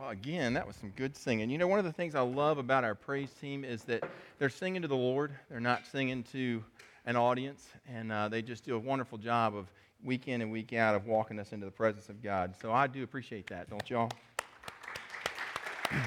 Well, again, that was some good singing. You know, one of the things I love about our praise team is that they're singing to the Lord. They're not singing to an audience, and uh, they just do a wonderful job of week in and week out of walking us into the presence of God. So I do appreciate that, don't y'all?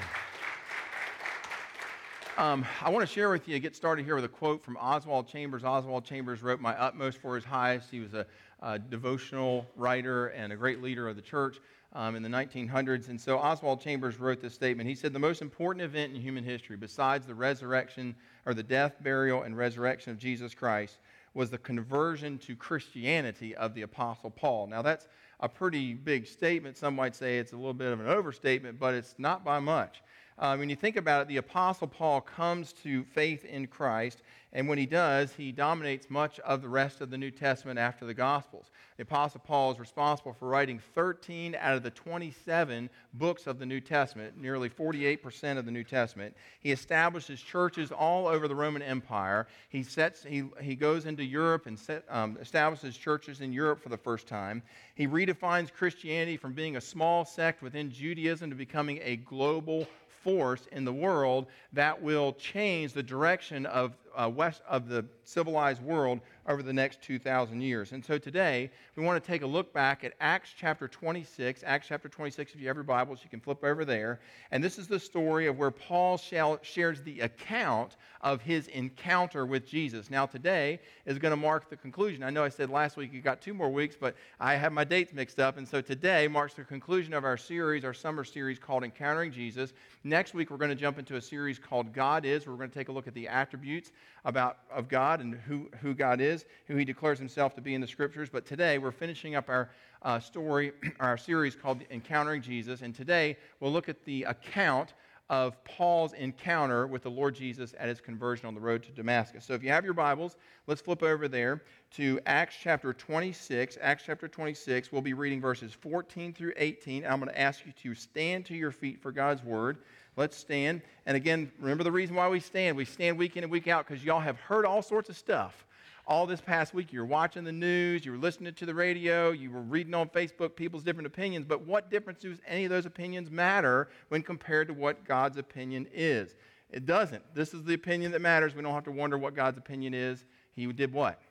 Um, I want to share with you, get started here with a quote from Oswald Chambers. Oswald Chambers wrote My Utmost for His Highest. He was a, a devotional writer and a great leader of the church um, in the 1900s. And so Oswald Chambers wrote this statement. He said, The most important event in human history, besides the resurrection or the death, burial, and resurrection of Jesus Christ, was the conversion to Christianity of the Apostle Paul. Now, that's a pretty big statement. Some might say it's a little bit of an overstatement, but it's not by much. Uh, when you think about it, the Apostle Paul comes to faith in Christ, and when he does, he dominates much of the rest of the New Testament after the Gospels. The Apostle Paul is responsible for writing 13 out of the 27 books of the New Testament, nearly 48% of the New Testament. He establishes churches all over the Roman Empire. He, sets, he, he goes into Europe and set, um, establishes churches in Europe for the first time. He redefines Christianity from being a small sect within Judaism to becoming a global force in the world that will change the direction of, uh, west, of the civilized world over the next 2,000 years. And so today, we want to take a look back at Acts chapter 26. Acts chapter 26, if you have your Bibles, you can flip over there. And this is the story of where Paul shares the account of his encounter with Jesus. Now, today is going to mark the conclusion. I know I said last week you got two more weeks, but I have my dates mixed up. And so today marks the conclusion of our series, our summer series called Encountering Jesus. Next week, we're going to jump into a series called God Is. We're going to take a look at the attributes about, of God and who, who God is, who he declares himself to be in the scriptures. But today we're finishing up our uh, story, our series called Encountering Jesus. And today we'll look at the account of Paul's encounter with the Lord Jesus at his conversion on the road to Damascus. So if you have your Bibles, let's flip over there to Acts chapter 26. Acts chapter 26, we'll be reading verses 14 through 18. I'm going to ask you to stand to your feet for God's word. Let's stand. And again, remember the reason why we stand. We stand week in and week out because y'all have heard all sorts of stuff all this past week. You're watching the news, you were listening to the radio, you were reading on Facebook people's different opinions. But what difference does any of those opinions matter when compared to what God's opinion is? It doesn't. This is the opinion that matters. We don't have to wonder what God's opinion is. He did what?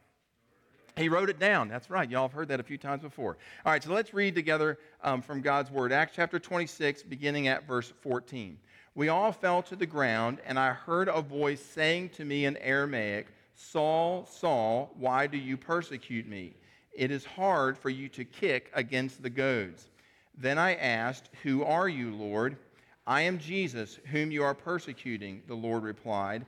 He wrote it down. That's right. Y'all have heard that a few times before. All right, so let's read together um, from God's Word. Acts chapter 26, beginning at verse 14. We all fell to the ground, and I heard a voice saying to me in Aramaic, Saul, Saul, why do you persecute me? It is hard for you to kick against the goads. Then I asked, Who are you, Lord? I am Jesus, whom you are persecuting, the Lord replied.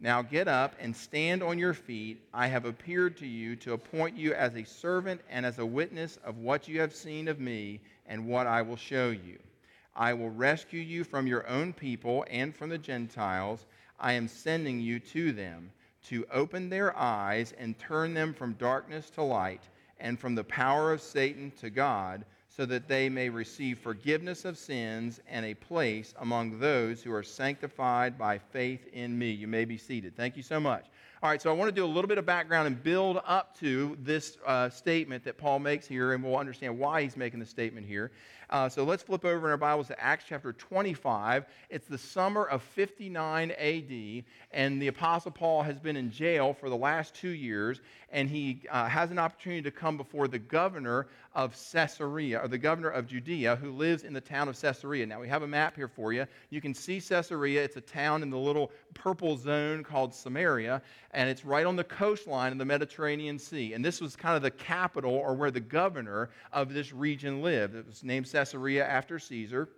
Now get up and stand on your feet. I have appeared to you to appoint you as a servant and as a witness of what you have seen of me and what I will show you. I will rescue you from your own people and from the Gentiles. I am sending you to them to open their eyes and turn them from darkness to light and from the power of Satan to God, so that they may receive forgiveness of sins and a place among those who are sanctified by faith in me. You may be seated. Thank you so much. All right, so I want to do a little bit of background and build up to this uh, statement that Paul makes here, and we'll understand why he's making the statement here. Uh, so let's flip over in our Bibles to Acts chapter 25. It's the summer of 59 AD, and the Apostle Paul has been in jail for the last two years, and he uh, has an opportunity to come before the governor of Caesarea, or the governor of Judea, who lives in the town of Caesarea. Now, we have a map here for you. You can see Caesarea. It's a town in the little purple zone called Samaria and it's right on the coastline of the Mediterranean Sea. And this was kind of the capital or where the governor of this region lived. It was named after Caesar,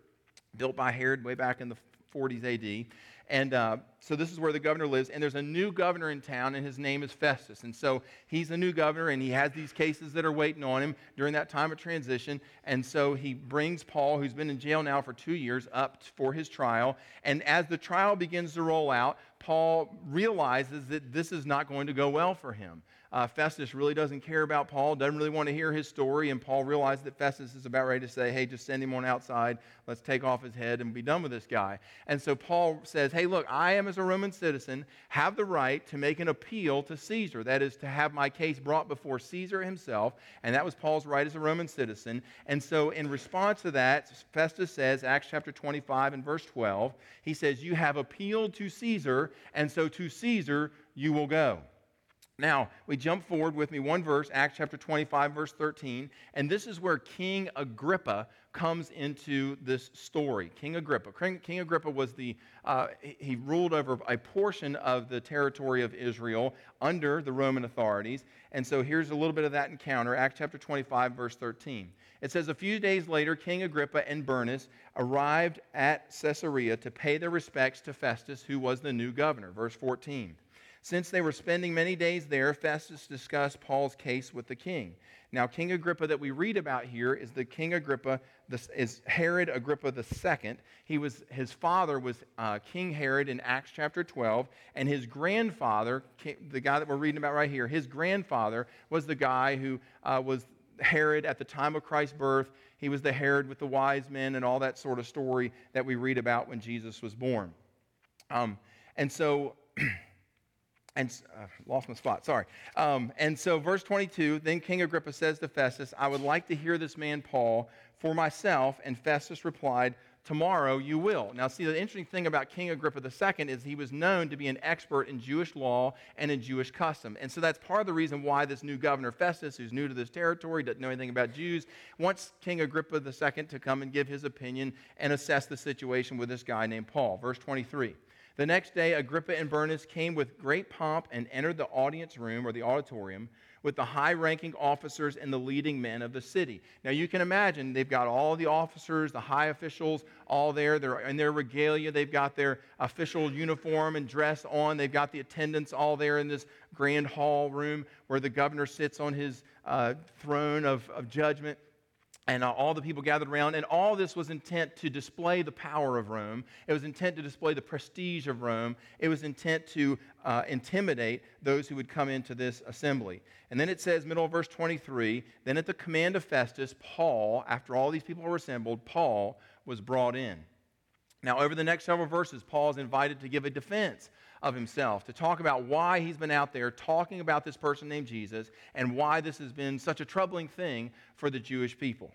built by Herod way back in the 40s AD. And uh, so this is where the governor lives. And there's a new governor in town, and his name is Festus. And so he's a new governor, and he has these cases that are waiting on him during that time of transition. And so he brings Paul, who's been in jail now for two years, up for his trial. And as the trial begins to roll out, Paul realizes that this is not going to go well for him. Uh, Festus really doesn't care about Paul, doesn't really want to hear his story, and Paul realizes that Festus is about ready to say, hey, just send him on outside. Let's take off his head and be done with this guy. And so Paul says, hey, look, I am, as a Roman citizen, have the right to make an appeal to Caesar. That is, to have my case brought before Caesar himself. And that was Paul's right as a Roman citizen. And so, in response to that, Festus says, Acts chapter 25 and verse 12, he says, You have appealed to Caesar, and so to Caesar you will go. Now, we jump forward with me one verse, Acts chapter 25, verse 13, and this is where King Agrippa comes into this story. King Agrippa. King Agrippa was the, uh, he ruled over a portion of the territory of Israel under the Roman authorities. And so here's a little bit of that encounter, Acts chapter 25, verse 13. It says, A few days later, King Agrippa and Bernice arrived at Caesarea to pay their respects to Festus, who was the new governor. Verse 14. Since they were spending many days there, Festus discussed Paul's case with the king. Now, King Agrippa that we read about here is the King Agrippa, is Herod Agrippa II. He was, his father was uh, King Herod in Acts chapter 12, and his grandfather, the guy that we're reading about right here, his grandfather was the guy who uh, was Herod at the time of Christ's birth. He was the Herod with the wise men and all that sort of story that we read about when Jesus was born. Um, and so. and uh, lost my spot sorry. Um, and so verse 22 then king agrippa says to festus i would like to hear this man paul for myself. And festus replied tomorrow you will. Now see the interesting thing about king agrippa ii is he was known to be an expert in jewish law and in jewish custom. And so that's part of the reason why this new governor festus who's new to this territory doesn't know anything about jews wants king agrippa ii to come and give his opinion and assess the situation with this guy named paul. Verse 23 the next day, Agrippa and Bernice came with great pomp and entered the audience room or the auditorium with the high ranking officers and the leading men of the city. Now, you can imagine they've got all the officers, the high officials, all there. They're in their regalia. They've got their official uniform and dress on. They've got the attendants all there in this grand hall room where the governor sits on his uh, throne of, of judgment and all the people gathered around. And all this was intent to display the power of Rome. It was intent to display the prestige of Rome. It was intent to uh, intimidate those who would come into this assembly. And then it says, middle of verse 23, then at the command of Festus, Paul, after all these people were assembled, Paul was brought in. Now, over the next several verses, Paul is invited to give a defense of himself, to talk about why he's been out there talking about this person named Jesus and why this has been such a troubling thing for the Jewish people.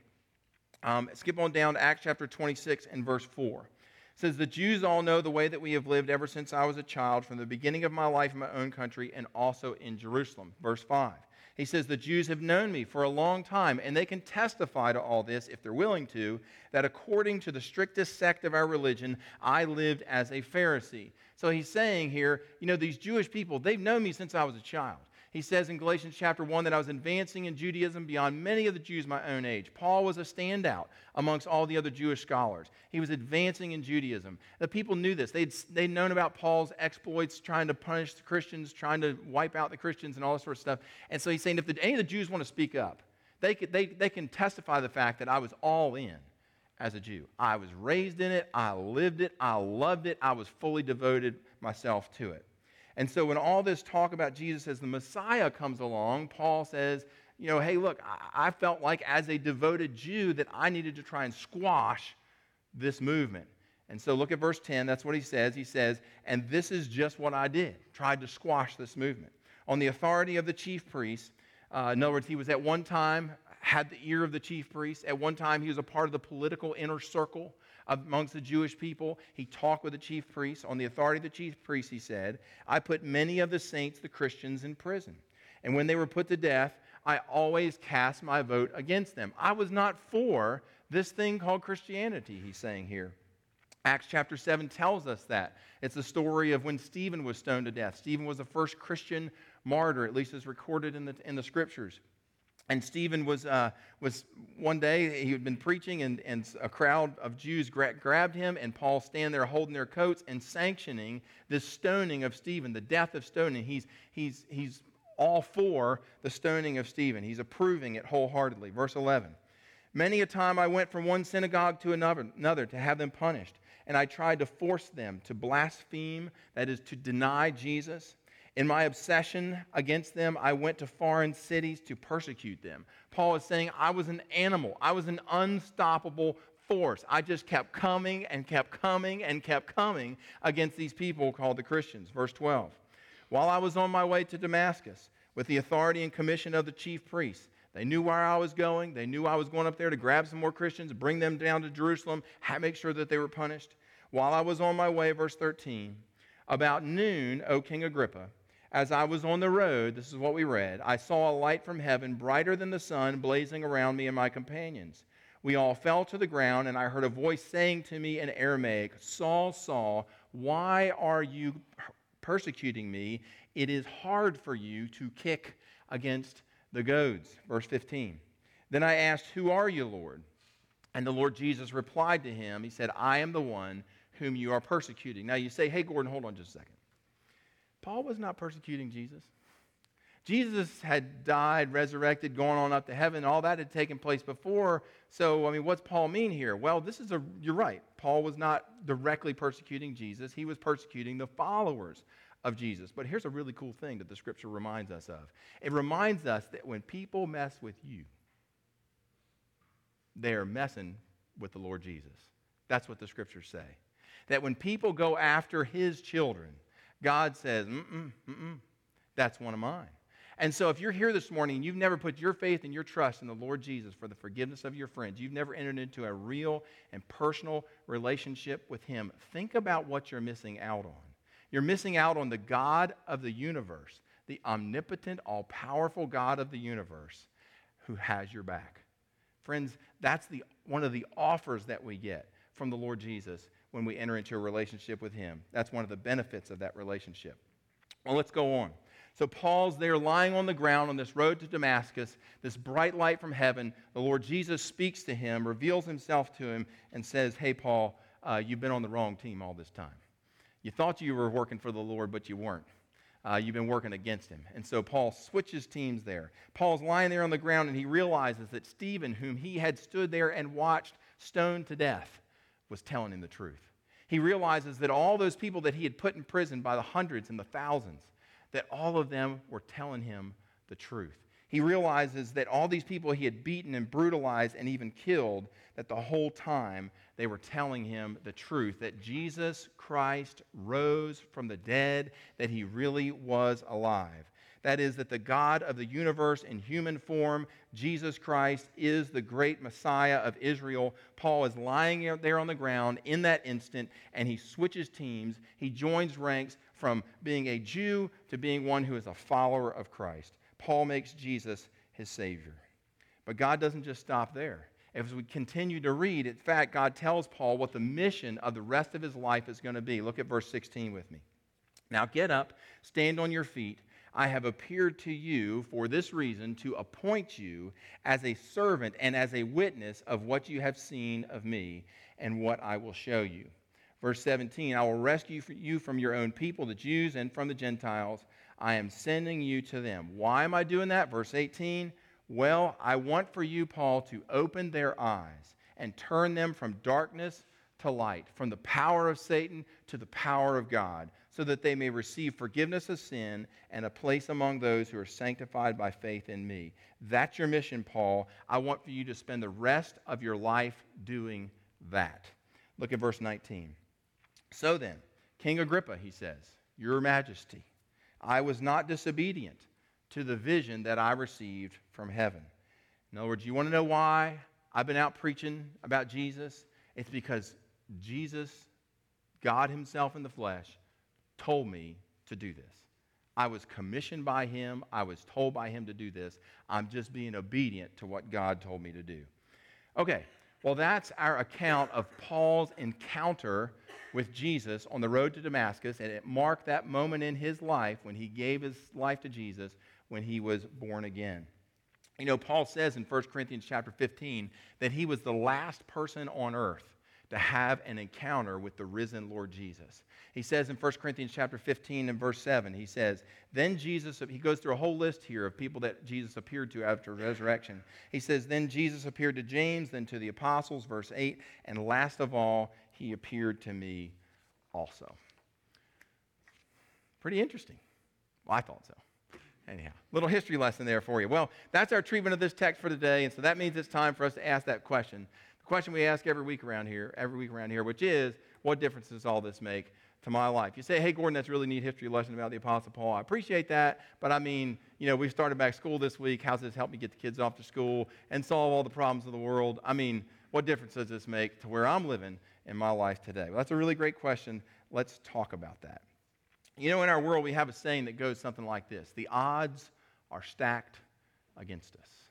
Um, skip on down to Acts chapter 26 and verse 4. It says, The Jews all know the way that we have lived ever since I was a child, from the beginning of my life in my own country and also in Jerusalem. Verse 5. He says, The Jews have known me for a long time, and they can testify to all this, if they're willing to, that according to the strictest sect of our religion, I lived as a Pharisee. So he's saying here, you know, these Jewish people, they've known me since I was a child. He says in Galatians chapter 1 that I was advancing in Judaism beyond many of the Jews my own age. Paul was a standout amongst all the other Jewish scholars. He was advancing in Judaism. The people knew this. They'd, they'd known about Paul's exploits, trying to punish the Christians, trying to wipe out the Christians, and all this sort of stuff. And so he's saying if the, any of the Jews want to speak up, they, could, they, they can testify the fact that I was all in as a Jew. I was raised in it, I lived it, I loved it, I was fully devoted myself to it. And so when all this talk about Jesus as the Messiah comes along, Paul says, you know, hey, look, I, felt like as a devoted Jew that I needed to try and squash this movement. And so look at verse 10. That's what he says. He says, and this is just what I did, tried to squash this movement. On the authority of the chief priest, uh, in other words, he was at one time had the ear of the chief priest. At one time, he was a part of the political inner circle amongst the Jewish people. He talked with the chief priests. On the authority of the chief priests, he said, I put many of the saints, the Christians, in prison. And when they were put to death, I always cast my vote against them. I was not for this thing called Christianity, he's saying here. Acts chapter 7 tells us that. It's the story of when Stephen was stoned to death. Stephen was the first Christian martyr, at least as recorded in the, in the scriptures. And Stephen was, uh, was one day, he had been preaching, and, and a crowd of Jews gra- grabbed him, and Paul stand there holding their coats and sanctioning the stoning of Stephen, the death of stoning. He's, he's, he's all for the stoning of Stephen. He's approving it wholeheartedly. Verse 11 Many a time I went from one synagogue to another, another to have them punished, and I tried to force them to blaspheme, that is, to deny Jesus In my obsession against them, I went to foreign cities to persecute them. Paul is saying, I was an animal, I was an unstoppable force. I just kept coming and kept coming and kept coming against these people called the Christians. Verse 12. While I was on my way to Damascus with the authority and commission of the chief priests, they knew where I was going. They knew I was going up there to grab some more Christians, bring them down to Jerusalem, make sure that they were punished. While I was on my way, verse 13, about noon, O King Agrippa, as I was on the road, this is what we read, I saw a light from heaven, brighter than the sun, blazing around me and my companions. We all fell to the ground, and I heard a voice saying to me in Aramaic, Saul, Saul, why are you persecuting me? It is hard for you to kick against the goads. Verse 15. Then I asked, Who are you, Lord? And the Lord Jesus replied to him, He said, I am the one whom you are persecuting. Now you say, Hey, Gordon, hold on just a second. Paul was not persecuting Jesus. Jesus had died, resurrected, gone on up to heaven. All that had taken place before. So, I mean, what's Paul mean here? Well, this is a, you're right. Paul was not directly persecuting Jesus, he was persecuting the followers of Jesus. But here's a really cool thing that the scripture reminds us of it reminds us that when people mess with you, they are messing with the Lord Jesus. That's what the scriptures say. That when people go after his children, God says, mm-mm, mm-mm, that's one of mine. And so, if you're here this morning and you've never put your faith and your trust in the Lord Jesus for the forgiveness of your friends, you've never entered into a real and personal relationship with Him, think about what you're missing out on. You're missing out on the God of the universe, the omnipotent, all powerful God of the universe who has your back. Friends, that's the, one of the offers that we get from the Lord Jesus when we enter into a relationship with Him. That's one of the benefits of that relationship. Well, let's go on. So Paul's there lying on the ground on this road to Damascus, this bright light from heaven. The Lord Jesus speaks to him, reveals himself to him, and says, Hey, Paul, uh, you've been on the wrong team all this time. You thought you were working for the Lord, but you weren't. Uh, you've been working against him. And so Paul switches teams there. Paul's lying there on the ground, and he realizes that Stephen, whom he had stood there and watched stoned to death, was telling him the truth. He realizes that all those people that he had put in prison by the hundreds and the thousands, that all of them were telling him the truth. He realizes that all these people he had beaten and brutalized and even killed, that the whole time they were telling him the truth that Jesus Christ rose from the dead, that he really was alive. That is, that the God of the universe in human form, Jesus Christ, is the great Messiah of Israel. Paul is lying there on the ground in that instant, and he switches teams. He joins ranks from being a Jew to being one who is a follower of Christ. Paul makes Jesus his Savior. But God doesn't just stop there. As we continue to read, in fact, God tells Paul what the mission of the rest of his life is going to be. Look at verse 16 with me. Now get up, stand on your feet I have appeared to you for this reason to appoint you as a servant and as a witness of what you have seen of me and what I will show you. Verse 17 I will rescue you from your own people, the Jews, and from the Gentiles. I am sending you to them. Why am I doing that? Verse 18 Well, I want for you, Paul, to open their eyes and turn them from darkness to light, from the power of Satan to the power of God so that they may receive forgiveness of sin and a place among those who are sanctified by faith in me. That's your mission, Paul. I want for you to spend the rest of your life doing that. Look at verse 19. So then, King Agrippa, he says, Your Majesty, I was not disobedient to the vision that I received from heaven. In other words, you want to know why I've been out preaching about Jesus? It's because Jesus, God Himself in the flesh, told me to do this. I was commissioned by him. I was told by him to do this. I'm just being obedient to what God told me to do. Okay, well, that's our account of Paul's encounter with Jesus on the road to Damascus, and it marked that moment in his life when he gave his life to Jesus when he was born again. You know, Paul says in 1 Corinthians chapter 15 that he was the last person on earth to have an encounter with the risen Lord Jesus. He says in 1 Corinthians chapter 15 and verse 7, he says, Then Jesus, he goes through a whole list here of people that Jesus appeared to after resurrection. He says, Then Jesus appeared to James, then to the apostles, verse 8, and last of all, he appeared to me also. Pretty interesting. Well, I thought so. Anyhow, little history lesson there for you. Well, that's our treatment of this text for today, and so that means it's time for us to ask that question. The question we ask every week around here, every week around here, which is, what difference does all this make to my life? You say, hey, Gordon, that's really neat history lesson about the Apostle Paul. I appreciate that, but I mean, you know, we started back school this week. How's this help me get the kids off to school and solve all the problems of the world? I mean, what difference does this make to where I'm living in my life today? Well, that's a really great question. Let's talk about that. You know, in our world, we have a saying that goes something like this The odds are stacked against us.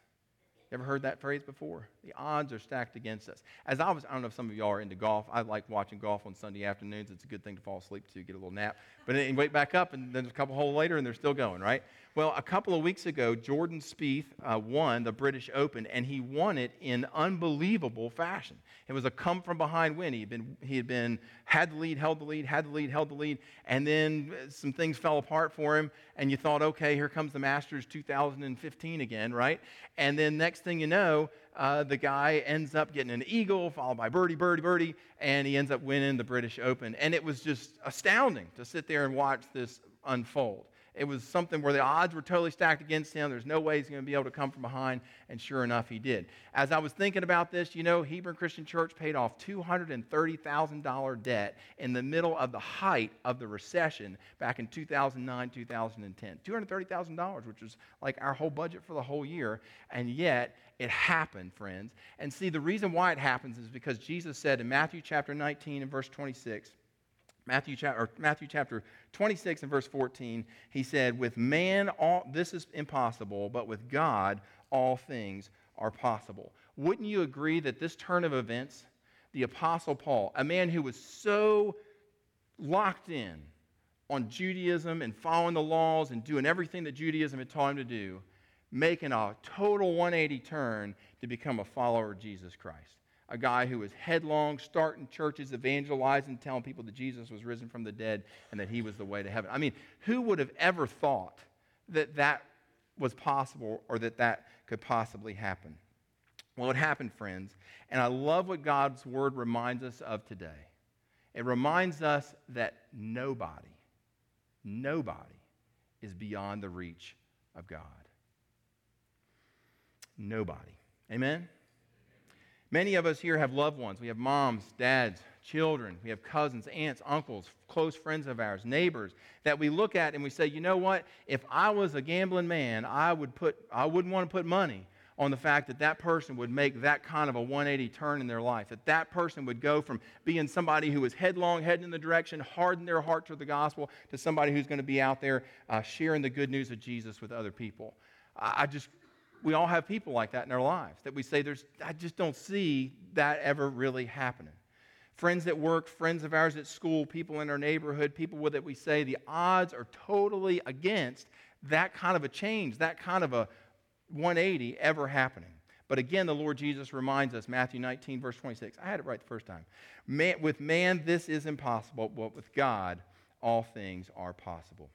Ever heard that phrase before? The odds are stacked against us. As I was, I don't know if some of y'all are into golf. I like watching golf on Sunday afternoons. It's a good thing to fall asleep to, get a little nap. But then wake back up, and then a couple holes later, and they're still going, right? Well, a couple of weeks ago, Jordan Spieth uh, won the British Open, and he won it in unbelievable fashion. It was a come from behind win. He had been, he had been had the lead, held the lead, had the lead, held the lead, and then some things fell apart for him. And you thought, okay, here comes the Masters 2015 again, right? And then next thing you know, uh, the guy ends up getting an eagle, followed by birdie, birdie, birdie, and he ends up winning the British Open. And it was just astounding to sit there and watch this unfold. It was something where the odds were totally stacked against him. There's no way he's going to be able to come from behind. And sure enough, he did. As I was thinking about this, you know, Hebron Christian Church paid off $230,000 debt in the middle of the height of the recession back in 2009, 2010. $230,000, which was like our whole budget for the whole year. And yet, it happened, friends. And see, the reason why it happens is because Jesus said in Matthew chapter 19 and verse 26, Matthew, chapter, Matthew chapter 26 and verse 14, he said, With man, all, this is impossible, but with God, all things are possible. Wouldn't you agree that this turn of events, the Apostle Paul, a man who was so locked in on Judaism and following the laws and doing everything that Judaism had taught him to do, making a total 180 turn to become a follower of Jesus Christ? a guy who was headlong, starting churches, evangelizing, telling people that Jesus was risen from the dead and that he was the way to heaven. I mean, who would have ever thought that that was possible or that that could possibly happen? Well, it happened, friends. And I love what God's word reminds us of today. It reminds us that nobody, nobody is beyond the reach of God. Nobody. Amen? Many of us here have loved ones. We have moms, dads, children. We have cousins, aunts, uncles, close friends of ours, neighbors that we look at and we say, you know what? If I was a gambling man, I, would put, I wouldn't want to put money on the fact that that person would make that kind of a 180 turn in their life. That that person would go from being somebody who was headlong, heading in the direction, harden their heart to the gospel, to somebody who's going to be out there uh, sharing the good news of Jesus with other people. I, I just we all have people like that in our lives that we say, There's, I just don't see that ever really happening. Friends at work, friends of ours at school, people in our neighborhood, people with that we say the odds are totally against that kind of a change, that kind of a 180 ever happening. But again, the Lord Jesus reminds us, Matthew 19, verse 26. I had it right the first time. Man, with man, this is impossible, but with God, all things are possible.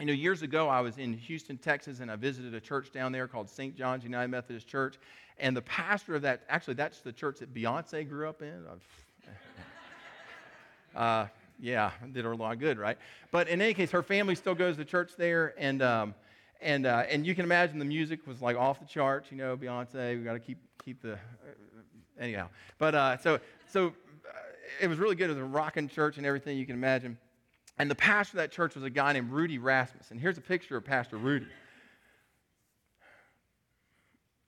You know, years ago, I was in Houston, Texas, and I visited a church down there called St. John's United Methodist Church. And the pastor of that, actually, that's the church that Beyonce grew up in. uh, yeah, did her a lot of good, right? But in any case, her family still goes to church there. And, um, and, uh, and you can imagine the music was like off the charts, you know, Beyonce, we got to keep, keep the, uh, anyhow. But uh, so, so uh, it was really good. It was a rocking church and everything you can imagine. And the pastor of that church was a guy named Rudy Rasmussen. And here's a picture of Pastor Rudy.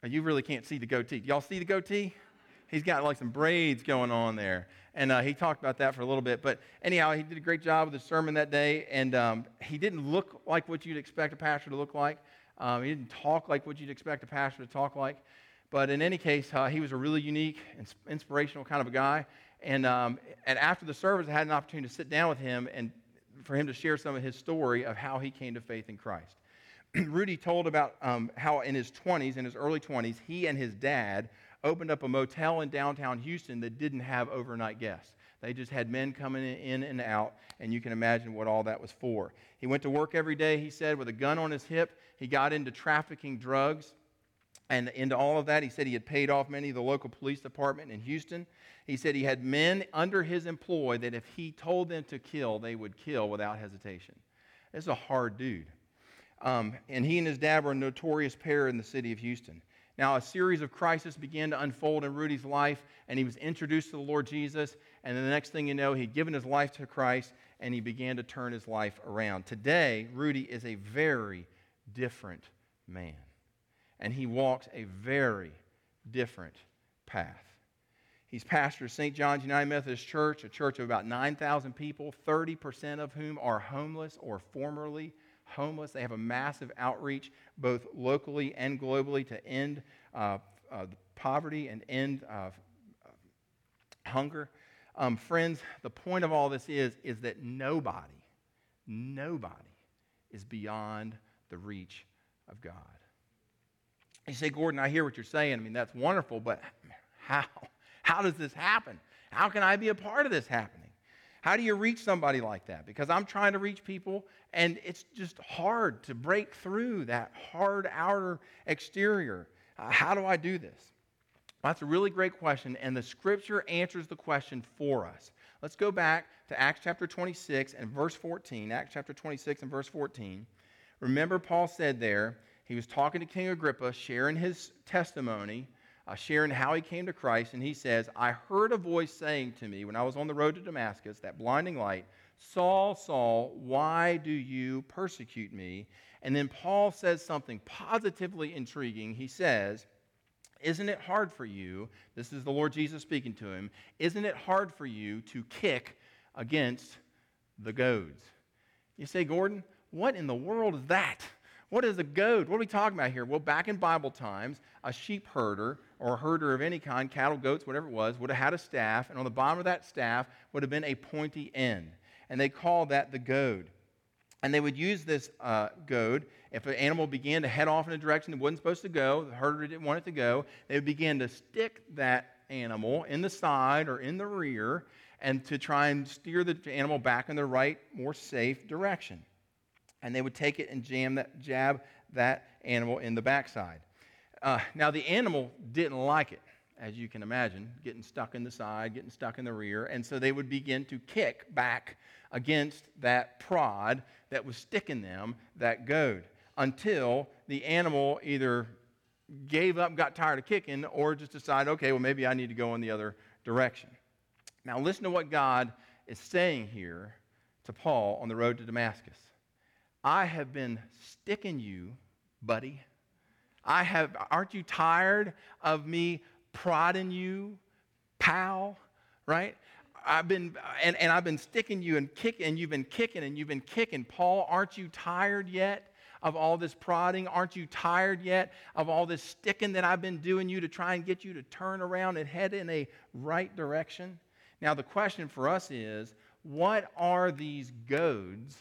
You really can't see the goatee. Y'all see the goatee? He's got like some braids going on there. And uh, he talked about that for a little bit. But anyhow, he did a great job with the sermon that day. And um, he didn't look like what you'd expect a pastor to look like. Um, he didn't talk like what you'd expect a pastor to talk like. But in any case, uh, he was a really unique, and inspirational kind of a guy. And, um, and after the service, I had an opportunity to sit down with him and for him to share some of his story of how he came to faith in Christ. Rudy told about um, how in his 20s, in his early 20s, he and his dad opened up a motel in downtown Houston that didn't have overnight guests. They just had men coming in and out, and you can imagine what all that was for. He went to work every day, he said, with a gun on his hip. He got into trafficking drugs and into all of that. He said he had paid off many of the local police department in Houston. He said he had men under his employ that if he told them to kill, they would kill without hesitation. This is a hard dude. Um, and he and his dad were a notorious pair in the city of Houston. Now, a series of crises began to unfold in Rudy's life, and he was introduced to the Lord Jesus. And then the next thing you know, he'd given his life to Christ, and he began to turn his life around. Today, Rudy is a very different man, and he walks a very different path. He's pastor of St. John's United Methodist Church, a church of about 9,000 people, 30% of whom are homeless or formerly homeless. They have a massive outreach, both locally and globally, to end uh, uh, poverty and end uh, hunger. Um, friends, the point of all this is, is that nobody, nobody is beyond the reach of God. You say, Gordon, I hear what you're saying. I mean, that's wonderful, but how? How does this happen? How can I be a part of this happening? How do you reach somebody like that? Because I'm trying to reach people, and it's just hard to break through that hard outer exterior. Uh, how do I do this? Well, that's a really great question, and the scripture answers the question for us. Let's go back to Acts chapter 26 and verse 14. Acts chapter 26 and verse 14. Remember, Paul said there, he was talking to King Agrippa, sharing his testimony uh, sharing how he came to Christ, and he says, I heard a voice saying to me when I was on the road to Damascus, that blinding light, Saul, Saul, why do you persecute me? And then Paul says something positively intriguing. He says, Isn't it hard for you? This is the Lord Jesus speaking to him. Isn't it hard for you to kick against the goads? You say, Gordon, what in the world is that? What is a goad? What are we talking about here? Well, back in Bible times, a sheep herder or a herder of any kind, cattle, goats, whatever it was, would have had a staff, and on the bottom of that staff would have been a pointy end. And they called that the goad. And they would use this uh, goad if an animal began to head off in a direction it wasn't supposed to go, the herder didn't want it to go, they would begin to stick that animal in the side or in the rear and to try and steer the animal back in the right, more safe direction and they would take it and jam that, jab that animal in the backside. Uh, now, the animal didn't like it, as you can imagine, getting stuck in the side, getting stuck in the rear, and so they would begin to kick back against that prod that was sticking them, that goad, until the animal either gave up, got tired of kicking, or just decided, okay, well, maybe I need to go in the other direction. Now, listen to what God is saying here to Paul on the road to Damascus. I have been sticking you, buddy. I have, aren't you tired of me prodding you, pal? Right? I've been, and, and I've been sticking you and kicking, and you've been kicking and you've been kicking. Paul, aren't you tired yet of all this prodding? Aren't you tired yet of all this sticking that I've been doing you to try and get you to turn around and head in a right direction? Now, the question for us is what are these goads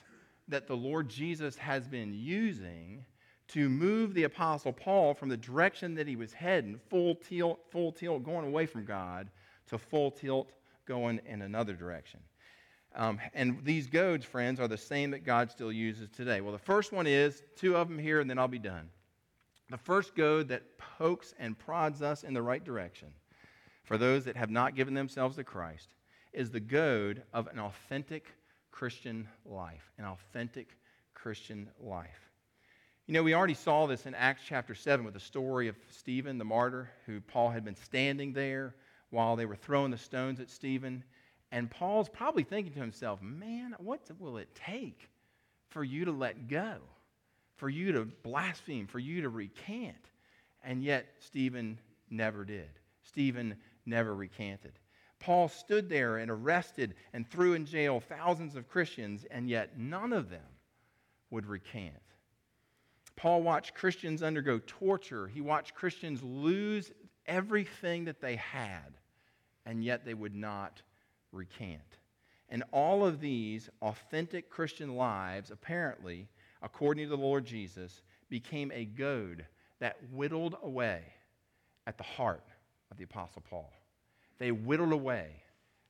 that the Lord Jesus has been using to move the Apostle Paul from the direction that he was heading, full tilt, full tilt, going away from God, to full tilt, going in another direction. Um, and these goads, friends, are the same that God still uses today. Well, the first one is two of them here, and then I'll be done. The first goad that pokes and prods us in the right direction for those that have not given themselves to Christ is the goad of an authentic Christian life, an authentic Christian life. You know, we already saw this in Acts chapter 7 with the story of Stephen, the martyr, who Paul had been standing there while they were throwing the stones at Stephen. And Paul's probably thinking to himself, man, what will it take for you to let go, for you to blaspheme, for you to recant? And yet, Stephen never did. Stephen never recanted. Paul stood there and arrested and threw in jail thousands of Christians, and yet none of them would recant. Paul watched Christians undergo torture. He watched Christians lose everything that they had, and yet they would not recant. And all of these authentic Christian lives, apparently, according to the Lord Jesus, became a goad that whittled away at the heart of the Apostle Paul. They whittled away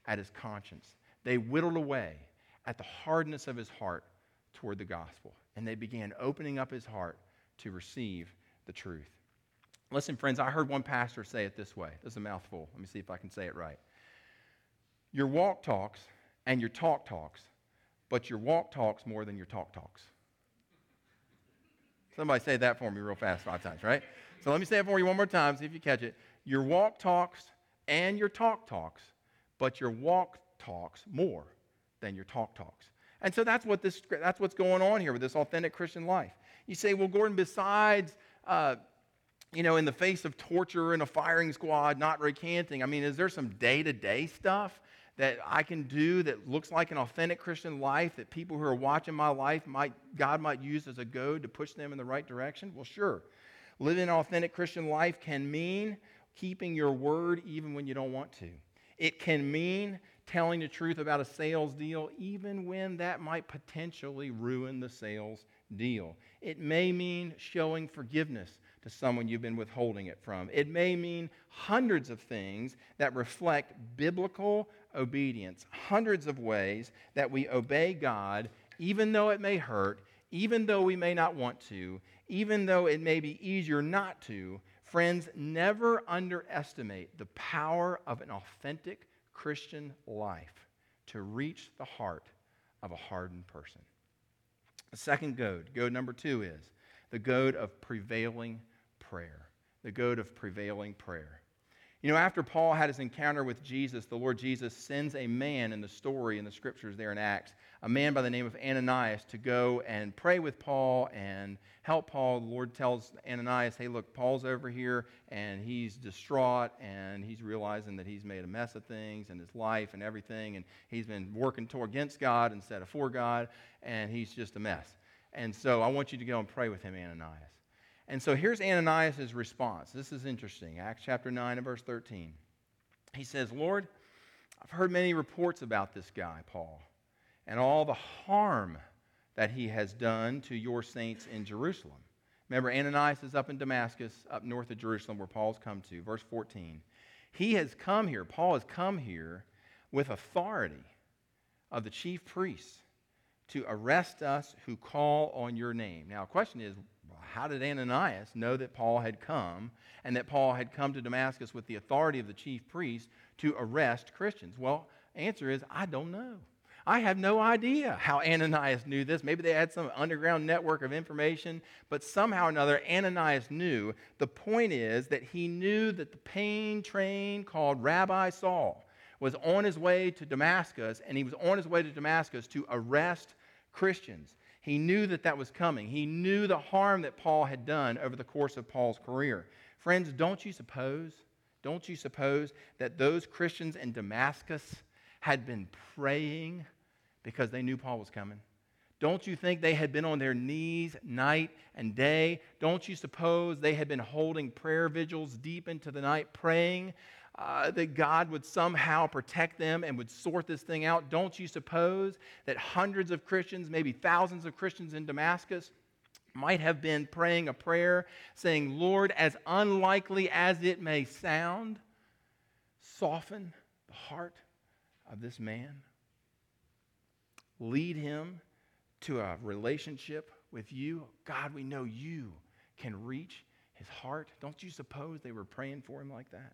at his conscience. They whittled away at the hardness of his heart toward the gospel. And they began opening up his heart to receive the truth. Listen, friends, I heard one pastor say it this way. This is a mouthful. Let me see if I can say it right. Your walk talks and your talk talks, but your walk talks more than your talk talks. Somebody say that for me real fast five times, right? So let me say it for you one more time, see if you catch it. Your walk talks and your talk talks, but your walk talks more than your talk talks. And so that's what this that's what's going on here with this authentic Christian life. You say, well, Gordon, besides uh, you know, in the face of torture and a firing squad, not recanting, I mean, is there some day-to-day stuff that I can do that looks like an authentic Christian life that people who are watching my life might God might use as a goad to push them in the right direction? Well, sure. Living an authentic Christian life can mean keeping your word even when you don't want to. It can mean telling the truth about a sales deal even when that might potentially ruin the sales deal. It may mean showing forgiveness to someone you've been withholding it from. It may mean hundreds of things that reflect biblical obedience, hundreds of ways that we obey God, even though it may hurt, even though we may not want to, even though it may be easier not to. Friends, never underestimate the power of an authentic Christian life to reach the heart of a hardened person. The second goad, goad number two, is the goad of prevailing prayer. The goad of prevailing prayer. You know, after Paul had his encounter with Jesus, the Lord Jesus sends a man in the story in the scriptures there in Acts, a man by the name of Ananias, to go and pray with Paul and help Paul. The Lord tells Ananias, hey, look, Paul's over here and he's distraught and he's realizing that he's made a mess of things and his life and everything. And he's been working toward against God instead of for God and he's just a mess. And so I want you to go and pray with him, Ananias. And so here's Ananias' response. This is interesting. Acts chapter 9 and verse 13. He says, Lord, I've heard many reports about this guy, Paul, and all the harm that he has done to your saints in Jerusalem. Remember, Ananias is up in Damascus, up north of Jerusalem, where Paul's come to. Verse 14. He has come here, Paul has come here with authority of the chief priests to arrest us who call on your name. Now, the question is, how did Ananias know that Paul had come and that Paul had come to Damascus with the authority of the chief priest to arrest Christians? Well, answer is I don't know. I have no idea how Ananias knew this. Maybe they had some underground network of information, but somehow or another, Ananias knew. The point is that he knew that the pain train called Rabbi Saul was on his way to Damascus, and he was on his way to Damascus to arrest Christians. He knew that that was coming. He knew the harm that Paul had done over the course of Paul's career. Friends, don't you suppose, don't you suppose that those Christians in Damascus had been praying because they knew Paul was coming? Don't you think they had been on their knees night and day? Don't you suppose they had been holding prayer vigils deep into the night, praying uh, that God would somehow protect them and would sort this thing out. Don't you suppose that hundreds of Christians, maybe thousands of Christians in Damascus, might have been praying a prayer saying, Lord, as unlikely as it may sound, soften the heart of this man, lead him to a relationship with you. God, we know you can reach his heart. Don't you suppose they were praying for him like that?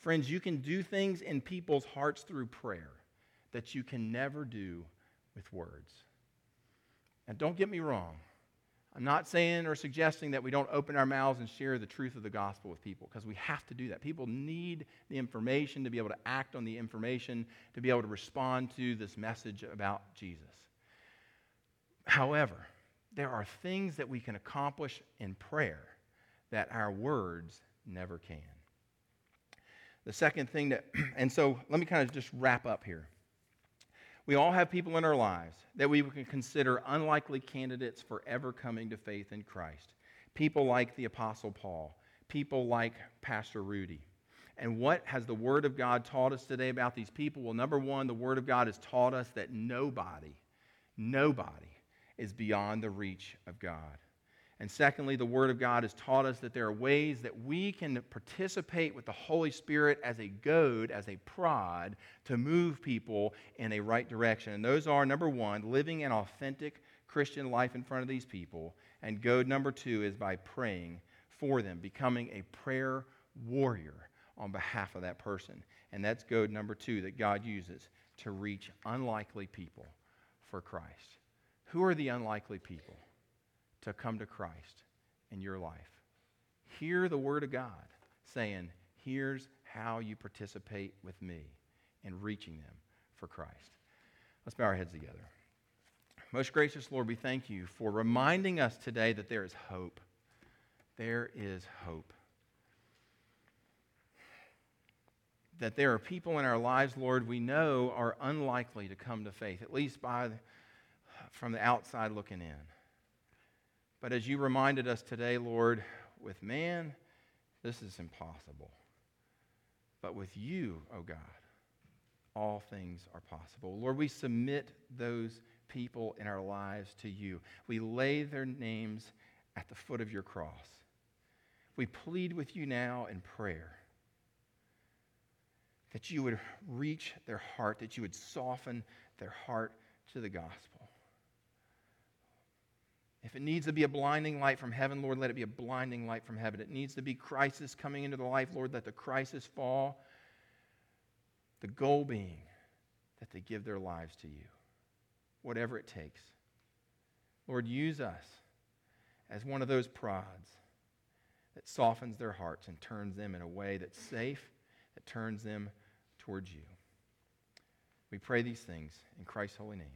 Friends, you can do things in people's hearts through prayer that you can never do with words. And don't get me wrong. I'm not saying or suggesting that we don't open our mouths and share the truth of the gospel with people because we have to do that. People need the information to be able to act on the information, to be able to respond to this message about Jesus. However, there are things that we can accomplish in prayer that our words never can. The second thing that, and so let me kind of just wrap up here. We all have people in our lives that we can consider unlikely candidates for ever coming to faith in Christ. People like the Apostle Paul, people like Pastor Rudy. And what has the Word of God taught us today about these people? Well, number one, the Word of God has taught us that nobody, nobody is beyond the reach of God. And secondly, the Word of God has taught us that there are ways that we can participate with the Holy Spirit as a goad, as a prod, to move people in a right direction. And those are number one, living an authentic Christian life in front of these people. And goad number two is by praying for them, becoming a prayer warrior on behalf of that person. And that's goad number two that God uses to reach unlikely people for Christ. Who are the unlikely people? To come to Christ in your life. Hear the Word of God saying, here's how you participate with me in reaching them for Christ. Let's bow our heads together. Most gracious Lord, we thank you for reminding us today that there is hope. There is hope. That there are people in our lives, Lord, we know are unlikely to come to faith, at least by from the outside looking in. But as you reminded us today, Lord, with man, this is impossible. But with you, O oh God, all things are possible. Lord, we submit those people in our lives to you. We lay their names at the foot of your cross. We plead with you now in prayer that you would reach their heart, that you would soften their heart to the gospel. If it needs to be a blinding light from heaven, Lord, let it be a blinding light from heaven. It needs to be crisis coming into the life, Lord, let the crisis fall. The goal being that they give their lives to you, whatever it takes. Lord, use us as one of those prods that softens their hearts and turns them in a way that's safe, that turns them towards you. We pray these things in Christ's holy name.